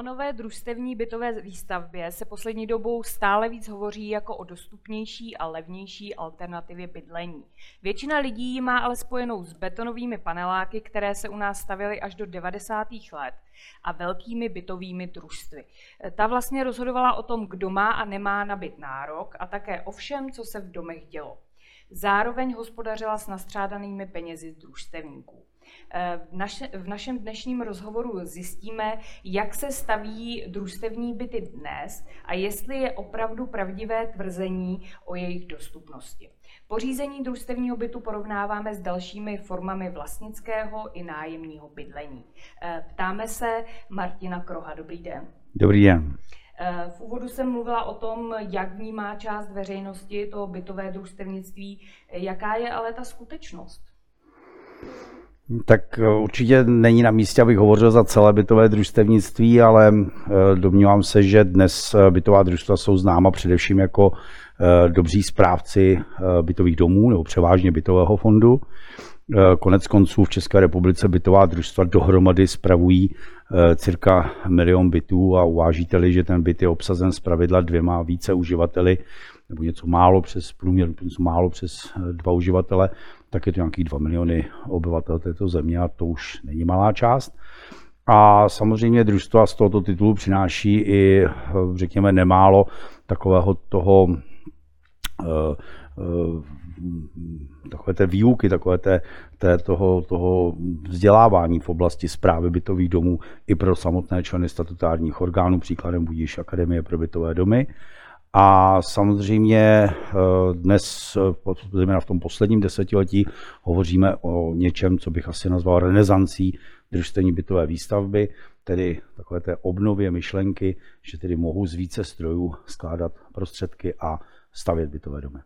O nové družstevní bytové výstavbě se poslední dobou stále víc hovoří jako o dostupnější a levnější alternativě bydlení. Většina lidí ji má ale spojenou s betonovými paneláky, které se u nás stavily až do 90. let a velkými bytovými družstvy. Ta vlastně rozhodovala o tom, kdo má a nemá na byt nárok a také o všem, co se v domech dělo. Zároveň hospodařila s nastřádanými penězi družstevníků. Eh, v, naše, v našem dnešním rozhovoru zjistíme, jak se staví družstevní byty dnes a jestli je opravdu pravdivé tvrzení o jejich dostupnosti. Pořízení družstevního bytu porovnáváme s dalšími formami vlastnického i nájemního bydlení. Eh, ptáme se Martina Kroha. Dobrý den. Dobrý den. Eh, v úvodu jsem mluvila o tom, jak vnímá část veřejnosti to bytové družstevnictví. Jaká je ale ta skutečnost? Tak eh, určitě není na místě, abych hovořil za celé bytové družstevnictví, ale eh, domnívám se, že dnes eh, bytová družstva jsou známa především jako dobří správci bytových domů nebo převážně bytového fondu. Konec konců v České republice bytová družstva dohromady spravují cirka milion bytů a uvážíte-li, že ten byt je obsazen z pravidla dvěma více uživateli, nebo něco málo přes průměr, něco málo přes dva uživatele, tak je to nějakých 2 miliony obyvatel této země a to už není malá část. A samozřejmě družstva z tohoto titulu přináší i, řekněme, nemálo takového toho eh, eh, takové té výuky, takové té, té toho, toho vzdělávání v oblasti zprávy bytových domů i pro samotné členy statutárních orgánů, příkladem budíš Akademie pro bytové domy. A samozřejmě eh, dnes, zejména v tom posledním desetiletí, hovoříme o něčem, co bych asi nazval renesancí družstevní bytové výstavby, tedy takové té obnově myšlenky, že tedy mohou z více strojů skládat prostředky a stavět bytové domy.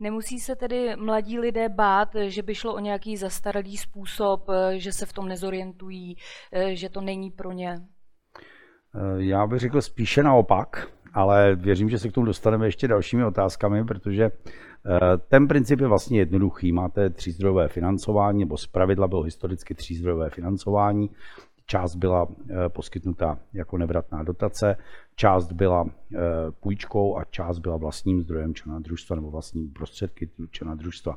Nemusí se tedy mladí lidé bát, že by šlo o nějaký zastaralý způsob, že se v tom nezorientují, že to není pro ně? Eh, já bych řekl spíše naopak ale věřím, že se k tomu dostaneme ještě dalšími otázkami, protože eh, ten princip je vlastně jednoduchý. Máte třízdrojové financování, nebo zpravidla bylo historicky třízdrojové financování. Část byla eh, poskytnuta jako nevratná dotace, část byla eh, půjčkou a část byla vlastním zdrojem člena družstva nebo vlastním prostředky člena družstva.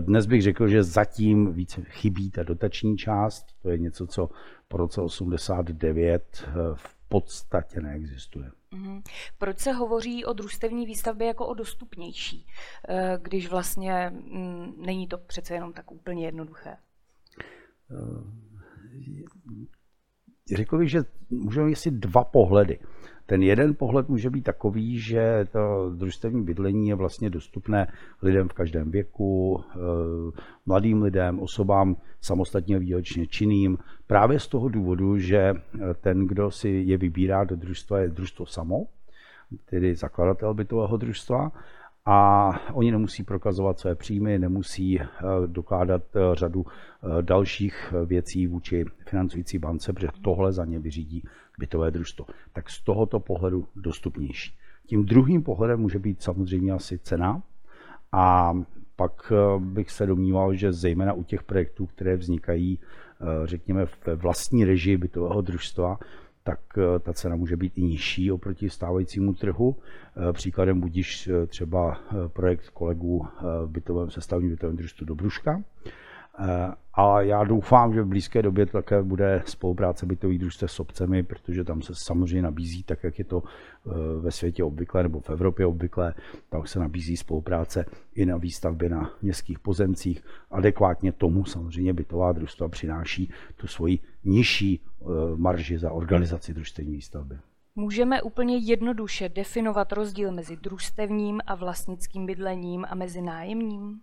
Dnes bych řekl, že zatím více chybí ta dotační část. To je něco, co po roce 89 v podstatě neexistuje. Mm-hmm. Proč se hovoří o družstevní výstavbě jako o dostupnější, eh, když vlastně mm, není to přece jenom tak úplně jednoduché? Eh, řekl bych, že můžeme mít dva pohledy. Ten jeden pohled může být takový, že to družstevní bydlení je vlastně dostupné lidem v každém věku, eh, mladým lidem, osobám samostatně výdělečně činným, právě z toho důvodu, že ten, kdo si je vybírá do družstva, je družstvo samo, tedy zakladatel bytového družstva, a oni nemusí prokazovat své příjmy, nemusí eh, dokládat eh, řadu dalších věcí vůči financující bance, protože tohle za ně vyřídí bytové družstvo. Tak z tohoto pohledu dostupnější. Tím druhým pohledem může být samozřejmě asi cena a pak eh, bych se domníval, že zejména u těch projektů, které vznikají, eh, řekněme, ve vlastní režii bytového družstva, tak eh, ta cena může být i nižší oproti stávajícímu trhu. Příkladem budíš třeba projekt kolegů v bytovém sestavním bytovém družstvu Dobruška, Eh, a já doufám, že v blízké době také bude spolupráce bytových družstev s obcemi, protože tam se samozřejmě nabízí, tak jak je to eh, ve světě obvyklé nebo v Evropě obvyklé, tak se nabízí spolupráce i na výstavbě na městských pozemcích. Adekvátně tomu samozřejmě bytová družstva přináší tu svoji nižší eh, marži za organizaci družstevní výstavby. Můžeme úplně jednoduše definovat rozdíl mezi družstevním a vlastnickým bydlením a mezi nájemním?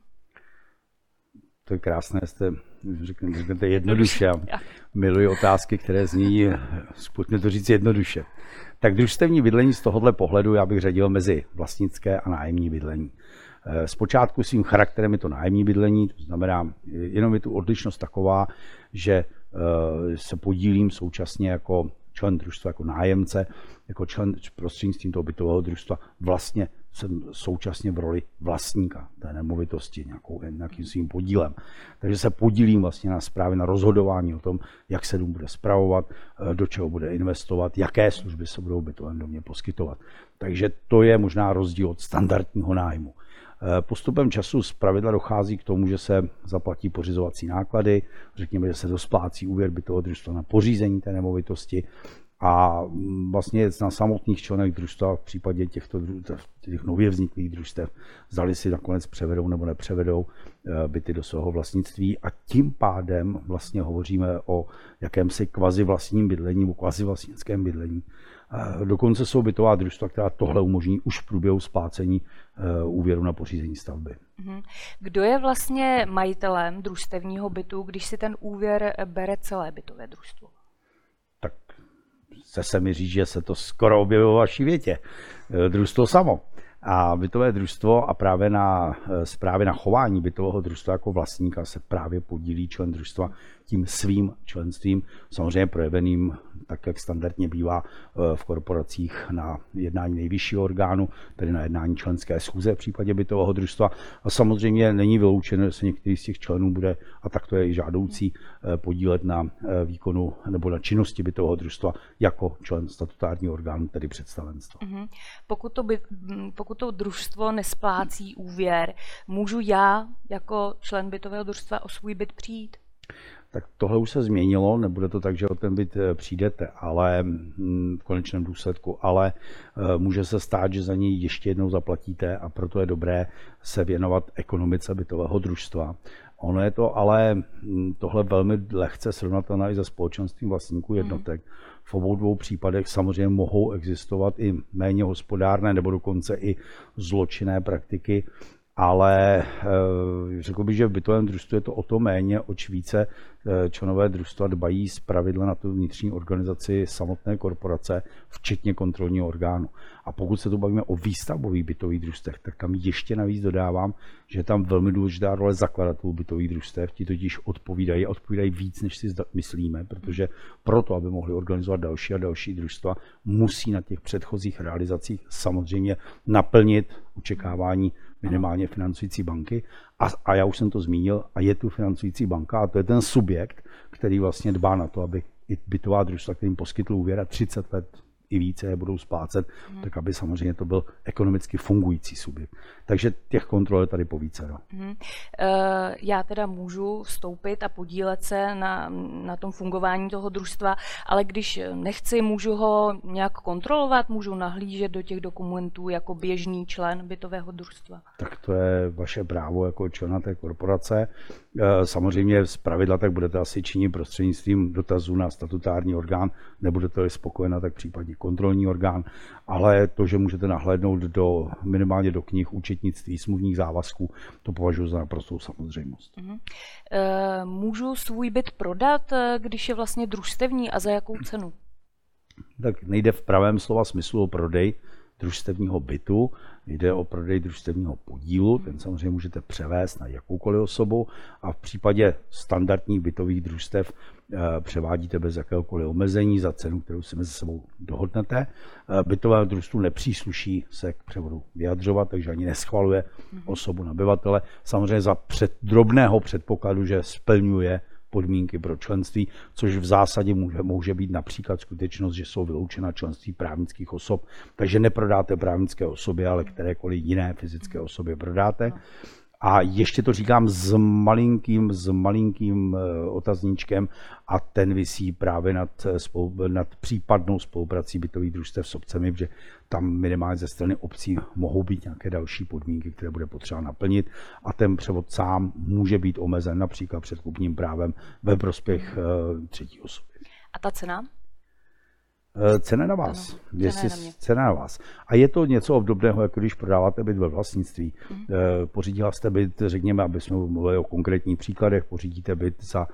To je krásné, jste řeknete jednoduše. Já miluji otázky, které zní, pojďme to říct jednoduše. Tak družstevní bydlení z tohohle pohledu já bych řadil mezi vlastnické a nájemní bydlení. Eh, zpočátku svým charakterem je to nájemní bydlení, to znamená, jenom je tu odlišnost taková, že eh, se podílím současně jako člen družstva, jako nájemce, jako člen prostřednictvím toho bytového družstva vlastně jsem současně v roli vlastníka té nemovitosti nějakou, nějakým svým podílem. Takže se podílím vlastně na správě, na rozhodování o tom, jak se dům bude spravovat, eh, do čeho bude investovat, jaké služby se budou bytovém domě poskytovat. Takže to je možná rozdíl od standardního nájmu. Eh, postupem času z pravidla dochází k tomu, že se zaplatí pořizovací náklady, řekněme, že se dosplácí úvěr bytového družstva na pořízení té nemovitosti a vlastně na samotných členech družstva v případě těchto těch nově vzniklých družstev zdali si nakonec převedou nebo nepřevedou eh, byty do svého vlastnictví a tím pádem vlastně hovoříme o jakémsi kvazi vlastním bydlení, o kvazi vlastnickém bydlení. Eh, dokonce jsou bytová družstva, která tohle umožní už v průběhu splácení eh, úvěru na pořízení stavby. Mhm. Kdo je vlastně majitelem družstevního bytu, když si ten úvěr bere celé bytové družstvo? Chce se mi říct, že se to skoro objevilo v vaší větě. E, družstvo samo. A bytové družstvo a právě na, e, právě na chování bytového družstva jako vlastníka se právě podílí člen družstva tím svým členstvím, samozřejmě projeveným tak, jak standardně bývá eh, v korporacích na jednání nejvyššího orgánu, tedy na jednání členské schůze v případě bytového družstva. A samozřejmě není vyloučeno, že se některý z těch členů bude, a tak to je i žádoucí, eh, podílet na výkonu nebo na činnosti bytového družstva jako člen statutárního orgánu, tedy představenstva. Mm-hmm. Pokud, to by, pokud to družstvo nesplácí úvěr, můžu já jako člen bytového družstva o svůj byt přijít? tak tohle už se změnilo, nebude to tak, že o ten byt eh, přijdete, ale mm, v konečném důsledku, ale eh, může se stát, že za něj ještě jednou zaplatíte a proto je dobré se věnovat ekonomice bytového družstva. Ono je to ale mm, tohle velmi lehce srovnatelné i se společenstvím vlastníků jednotek. V obou dvou případech samozřejmě mohou existovat i méně hospodárné nebo dokonce i zločinné praktiky, ale eh, řekl bych, že v bytovém družstvu je to o to méně, oč více eh, členové družstva dbají z pravidla na tu vnitřní organizaci samotné korporace, včetně kontrolního orgánu. A pokud se tu bavíme o výstavbových bytových družstvech, tak tam ještě navíc dodávám, že je tam velmi důležitá role zakladatelů bytových družstev. Ti totiž odpovídají, odpovídají víc, než si myslíme, protože proto, aby mohli organizovat další a další družstva, musí na těch předchozích realizacích samozřejmě naplnit očekávání minimálně financující banky. A, a já už jsem to zmínil, a je tu financující banka, a to je ten subjekt, který vlastně dbá na to, aby i bytová družstva, kterým poskytl úvěr a 30 let i více je budou splácet, mm. tak aby samozřejmě to byl ekonomicky fungující subjekt. Takže těch kontrol je tady po více. No. Mm. Uh, já teda můžu vstoupit a podílet se na, na tom fungování toho družstva, ale když nechci, můžu ho nějak kontrolovat, můžu nahlížet do těch dokumentů jako běžný člen bytového družstva. Tak to je vaše právo jako člena té korporace. Uh, samozřejmě z pravidla tak budete asi činit prostřednictvím dotazů na statutární orgán, nebudete-li spokojena, tak případně kontrolní orgán, ale to, že můžete nahlédnout do, minimálně do knih účetnictví, smluvních závazků, to považuji za naprostou samozřejmost. Uh-huh. Můžu svůj byt prodat, eh, když je vlastně družstevní a za jakou cenu? Tak nejde v pravém slova smyslu o prodej družstevního bytu, jde o prodej družstevního podílu, ten samozřejmě můžete převést na jakoukoliv osobu a v případě standardních bytových družstev eh, převádíte bez jakéhokoliv omezení za cenu, kterou si mezi sebou dohodnete. Eh, bytové družstvu nepřísluší se k převodu vyjadřovat, takže ani neschvaluje mhm. osobu nabyvatele. Samozřejmě za před, drobného předpokladu, že splňuje podmínky pro členství, což v zásadě může, může být například skutečnost, že jsou vyloučena členství právnických osob, takže neprodáte právnické osoby, ale kterékoliv jiné fyzické osoby prodáte. A ještě to říkám s malinkým, s malinkým eh, otazníčkem a ten visí právě nad, eh, nad případnou spoluprací bytových družstev s obcemi, protože tam minimálně ze strany obcí mohou být nějaké další podmínky, které bude potřeba naplnit a ten převod sám může být omezen například předkupním právem ve prospěch eh, třetí osoby. A ta cena? Eh, cena na vás. Ano, Jestli, cena, na cena na vás. A je to něco obdobného, jako když prodáváte byt ve vlastnictví. Mm. Pořídila jste byt, řekněme, aby jsme mluvili o konkrétních příkladech, pořídíte byt za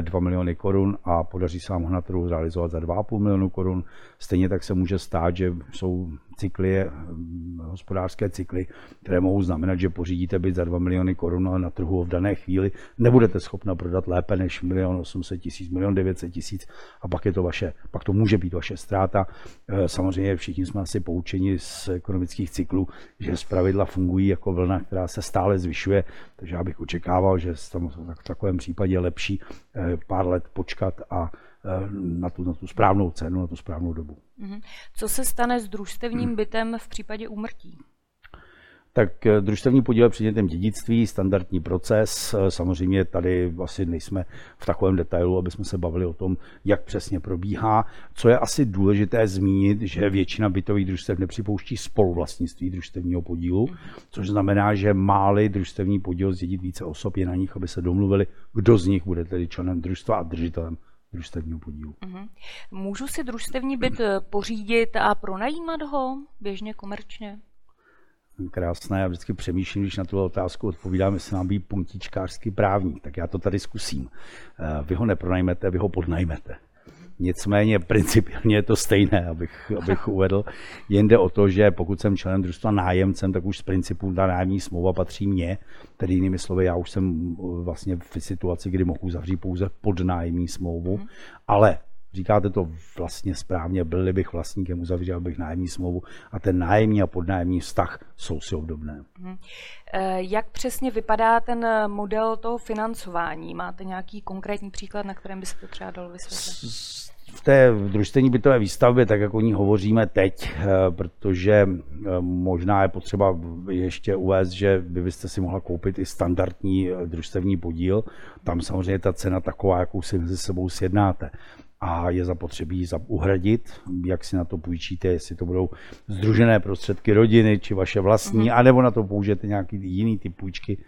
2 eh, miliony korun a podaří se vám ho na trhu realizovat za 2,5 milionu korun. Stejně tak se může stát, že jsou cykly, hm, hospodářské cykly, které mohou znamenat, že pořídíte byt za 2 miliony korun, ale na trhu v dané chvíli nebudete schopna prodat lépe než milion 800 tisíc, milion 900 tisíc a pak je to vaše, pak to může být vaše ztráta. Eh, samozřejmě všichni jsme asi poučeni z ekonomických cyklů, že zpravidla fungují jako vlna, která se stále zvyšuje, takže já bych očekával, že v takovém případě je lepší eh, pár let počkat a Eh, na tu, na tu správnou cenu, na tu správnou dobu. Mhm. Co se stane s družstevním bytem v případě úmrtí? Tak eh, družstevní podíl je předmětem dědictví, standardní proces. Eh, samozřejmě tady asi nejsme v takovém detailu, aby jsme se bavili o tom, jak přesně probíhá. Co je asi důležité zmínit, že většina bytových družstev nepřipouští spoluvlastnictví družstevního podílu, mhm. což znamená, že máli družstevní podíl zdědit více osob, je na nich, aby se domluvili, kdo z nich bude tedy členem družstva a držitelem družstevního podílu. Uh-huh. Můžu si družstevní byt eh, pořídit a pronajímat ho běžně komerčně? Krásné, já vždycky přemýšlím, když na tu otázku odpovídám, jestli mám být puntíčkářský právník, tak já to tady zkusím. Eh, vy ho nepronajmete, vy ho podnajmete. Nicméně principiálně je to stejné, abych, abych uvedl. Jen jde o to, že pokud jsem členem družstva nájemcem, tak už z principu ta nájemní smlouva patří mně. Tedy jinými slovy, já už jsem uh, vlastně v situaci, kdy mohu zavřít pouze podnájemní smlouvu, mm. ale Říkáte to vlastně správně, byl bych vlastníkem, uzavřel bych nájemní smlouvu a ten nájemní a podnájemní vztah jsou si obdobné. Hmm. Jak přesně vypadá ten model toho financování? Máte nějaký konkrétní příklad, na kterém by se to třeba dalo vysvětlit? v té družstevní bytové výstavbě, tak jak o ní hovoříme teď, eh, protože eh, možná je potřeba ještě uvést, že by byste si mohla koupit i standardní družstevní podíl. Tam samozřejmě ta cena taková, jakou si mezi sebou sjednáte a je zapotřebí uhradit, jak si na to půjčíte, jestli to budou združené prostředky rodiny, či vaše vlastní, mm-hmm. anebo na to použijete nějaký jiný typ půjčky,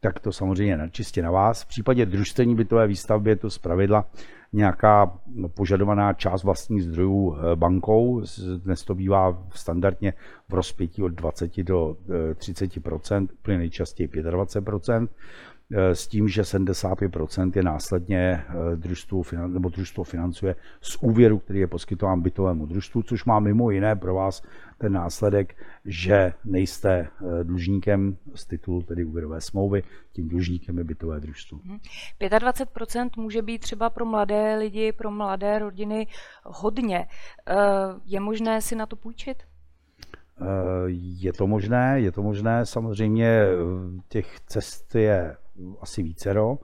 tak to samozřejmě na, čistě na vás. V případě družstevní bytové výstavby je to zpravidla nějaká požadovaná část vlastních zdrojů eh, bankou. Dnes to bývá standardně v rozpětí od 20 do 30 eh, úplně nejčastěji 25 Eh, s tím, že 75% je následně eh, družstvo, nebo družstvo financuje z úvěru, který je poskytován bytovému družstvu, což má mimo jiné pro vás ten následek, že nejste eh, dlužníkem z titulu tedy úvěrové smlouvy, tím dlužníkem je bytové družstvo. 25% mhm. může být třeba pro mladé lidi, pro mladé rodiny hodně. Je možné si na to půjčit? Je to možné, je to možné. Samozřejmě těch cest je asi vícero.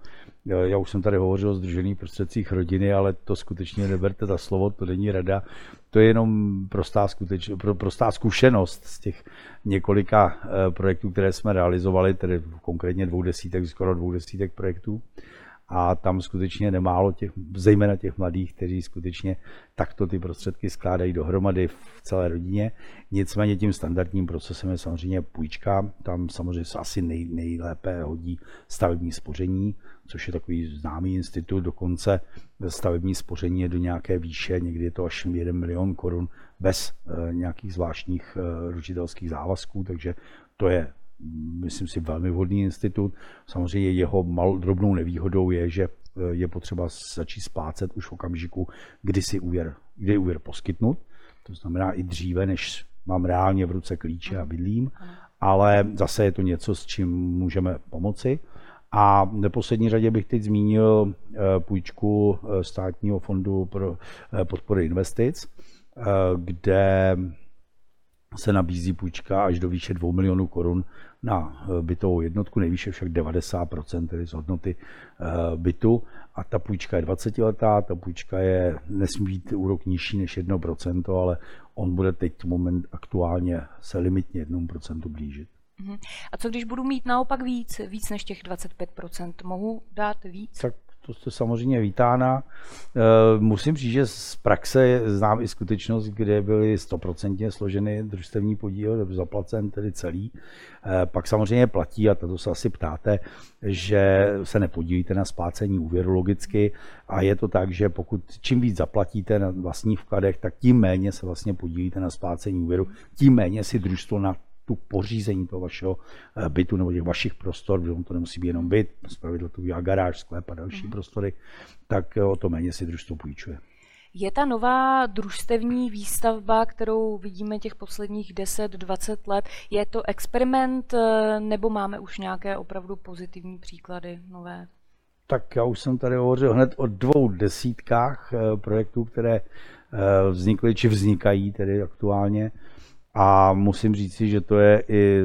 Já už jsem tady hovořil o združených prostředcích rodiny, ale to skutečně neberte za slovo, to není rada. To je jenom prostá, skuteč, prostá zkušenost z těch několika eh, projektů, které jsme realizovali, tedy konkrétně dvou desítek, skoro dvou desítek projektů a tam skutečně nemálo těch, zejména těch mladých, kteří skutečně takto ty prostředky skládají dohromady v celé rodině. Nicméně tím standardním procesem je samozřejmě půjčka, tam samozřejmě se asi nej, nejlépe hodí stavební spoření, což je takový známý institut, dokonce stavební spoření je do nějaké výše, někdy je to až 1 milion korun bez e, nějakých zvláštních e, ručitelských závazků, takže to je myslím si, velmi vhodný institut. Samozřejmě jeho mal, drobnou nevýhodou je, že eh, je potřeba začít splácet už v okamžiku, kdy si úvěr, kdy je úvěr poskytnut. To znamená i dříve, než mám reálně v ruce klíče a bydlím, ale zase je to něco, s čím můžeme pomoci. A v neposlední řadě bych teď zmínil eh, půjčku eh, státního fondu pro podpory investic, kde se nabízí půjčka až do výše 2 milionů korun na eh, bytovou jednotku, nejvýše však 90% tedy z hodnoty eh, bytu. A ta půjčka je 20 letá, ta půjčka je, nesmí být úrok nižší než 1%, ale on bude teď moment aktuálně se limitně 1% blížit. Mhm. A co když budu mít naopak víc, víc než těch 25%? Mohu dát víc? Tak to jste samozřejmě vítána. Eh, musím říct, že z praxe znám i skutečnost, kde byly stoprocentně složeny družstevní podíl, zaplacen tedy celý. Eh, pak samozřejmě platí, a to se asi ptáte, že se nepodílíte na splácení úvěru logicky a je to tak, že pokud čím víc zaplatíte na vlastních vkladech, tak tím méně se vlastně podílíte na splácení úvěru, tím méně si družstvo na tu pořízení toho vašeho eh, bytu nebo těch vašich prostor, protože to nemusí být jenom byt, zpravidla to bývá garáž, sklep a další mm-hmm. prostory, tak eh, o to méně si družstvo půjčuje. Je ta nová družstevní výstavba, kterou vidíme těch posledních 10-20 let, je to experiment eh, nebo máme už nějaké opravdu pozitivní příklady nové? Tak já už jsem tady hovořil hned o dvou desítkách projektů, které vznikly či vznikají tedy aktuálně. A musím říci, že to je i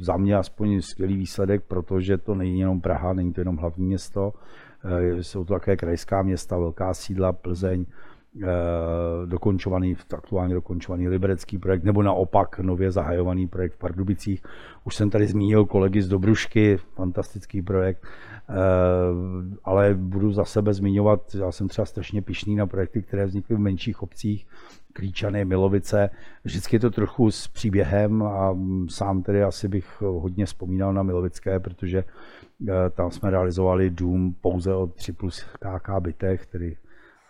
za mě aspoň skvělý výsledek, protože to není jenom Praha, není to jenom hlavní město, jsou to také krajská města, velká sídla, Plzeň, Eh, dokončovaný, aktuálně dokončovaný liberecký projekt, nebo naopak nově zahajovaný projekt v Pardubicích. Už jsem tady zmínil kolegy z Dobrušky, fantastický projekt, eh, ale budu za sebe zmiňovat, já jsem třeba strašně pišný na projekty, které vznikly v menších obcích, Klíčany, Milovice. Vždycky je to trochu s příběhem a sám tedy asi bych hodně vzpomínal na Milovické, protože eh, tam jsme realizovali dům pouze od 3 plus KK bytech, tedy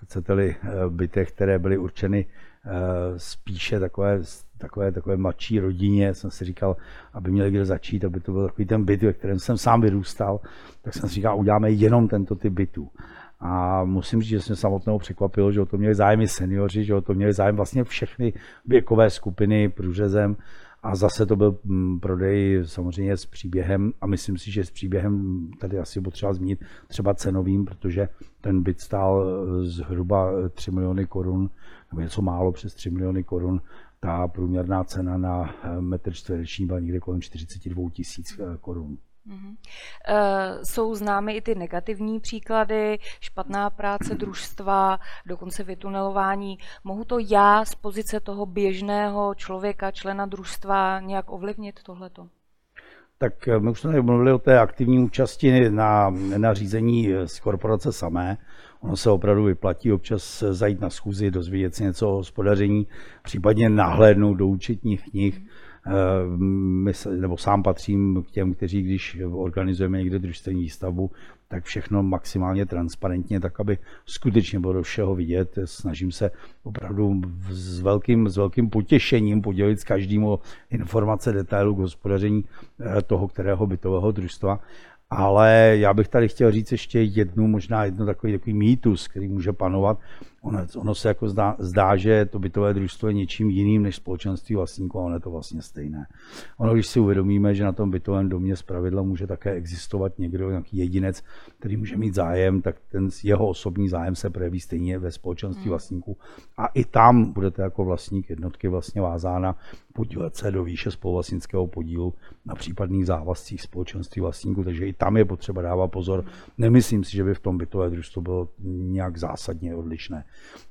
chcete-li, eh, bytech, které byly určeny eh, spíše takové, takové, takové mladší rodině, jsem si říkal, aby měli kde začít, aby to byl takový ten byt, ve kterém jsem sám vyrůstal, tak jsem si říkal, uděláme jenom tento typ bytů. A musím říct, že jsem samotného překvapil, že o to měli zájem i seniori, že o to měli zájem vlastně všechny věkové skupiny průřezem a zase to byl mm, prodej samozřejmě s příběhem a myslím si, že s příběhem tady asi potřeba zmínit třeba cenovým, protože ten byt stál eh, zhruba 3 miliony korun, nebo něco málo přes 3 miliony korun. Ta průměrná cena na eh, metr čtvereční byla někde kolem 42 tisíc eh, korun. Uh-huh. Jsou známy i ty negativní příklady, špatná práce družstva, dokonce vytunelování. Mohu to já z pozice toho běžného člověka, člena družstva nějak ovlivnit tohleto? Tak eh, my už jsme mluvili o té aktivní účasti na, na řízení z korporace samé. Ono se opravdu vyplatí občas zajít na schůzi, dozvědět si něco o hospodaření, případně nahlédnout do účetních knih. Eh, my, nebo sám patřím k těm, kteří, když organizujeme někde družstevní výstavbu, tak všechno maximálně transparentně, tak aby skutečně bylo do všeho vidět. Snažím se opravdu s velkým, s velkým potěšením podělit s každým o informace, detailů k hospodaření eh, toho, kterého bytového družstva. Ale já bych tady chtěl říct ještě jednu, možná jedno takový, takový mýtus, který může panovat, Ono, ono se jako zdá, zdá, že to bytové družstvo je něčím jiným než společenství vlastníků, a ono je to vlastně stejné. Ono, když si uvědomíme, že na tom bytovém domě z pravidla může také existovat někdo, nějaký jedinec, který může mít zájem, tak ten jeho osobní zájem se projeví stejně ve společenství hmm. vlastníků. A i tam budete jako vlastník jednotky vlastně vázána podílet se do výše spoluvlastnického podílu na případných závazcích společenství vlastníků, takže i tam je potřeba dávat pozor. Nemyslím si, že by v tom bytové družstvo bylo nějak zásadně odlišné.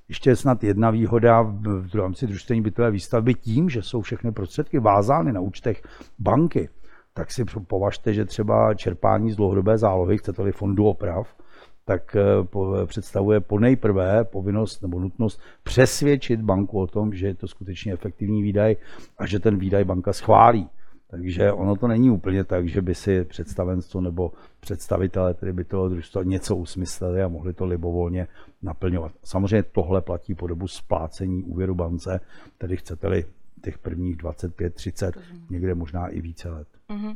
Ještě je snad jedna výhoda v rámci družstevní bytové výstavby tím, že jsou všechny prostředky vázány na účtech banky, tak si považte, že třeba čerpání z dlouhodobé zálohy, chcete-li fondu oprav, tak eh, představuje po nejprvé povinnost nebo nutnost přesvědčit banku o tom, že je to skutečně efektivní výdaj a že ten výdaj banka schválí. Takže ono to není úplně tak, že by si představenstvo nebo představitelé tedy by toho družstva něco usmysleli a mohli to libovolně naplňovat. Samozřejmě tohle platí po dobu splácení úvěru bance, tedy chcete-li těch prvních 25, 30, někde možná i více let. Uh-huh.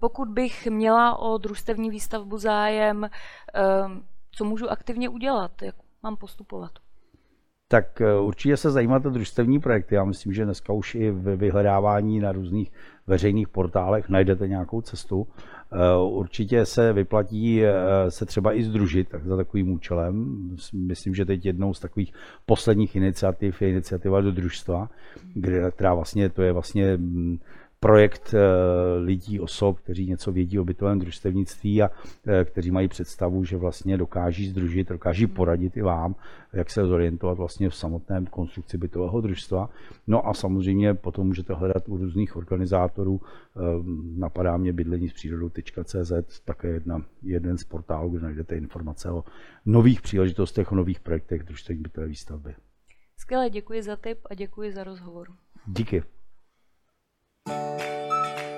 Pokud bych měla o družstevní výstavbu zájem, eh, co můžu aktivně udělat? Jak mám postupovat? Tak eh, určitě se zajímáte družstevní projekty. Já myslím, že dneska už i ve vyhledávání na různých veřejných portálech najdete nějakou cestu. Eh, určitě se vyplatí eh, se třeba i združit tak za takovým účelem. Myslím, že teď jednou z takových posledních iniciativ je iniciativa do družstva, která vlastně, to je vlastně mm, projekt eh, lidí, osob, kteří něco vědí o bytovém družstevnictví a eh, kteří mají představu, že vlastně dokáží združit, dokáží poradit i vám, jak se zorientovat vlastně v samotném konstrukci bytového družstva. No a samozřejmě potom můžete hledat u různých organizátorů. Eh, napadá mě bydlení s přírodou.cz, také jedna, jeden z portálů, kde najdete informace o nových příležitostech, o nových projektech družstevní bytové výstavby. Skvěle, děkuji za tip a děkuji za rozhovor. Díky. Música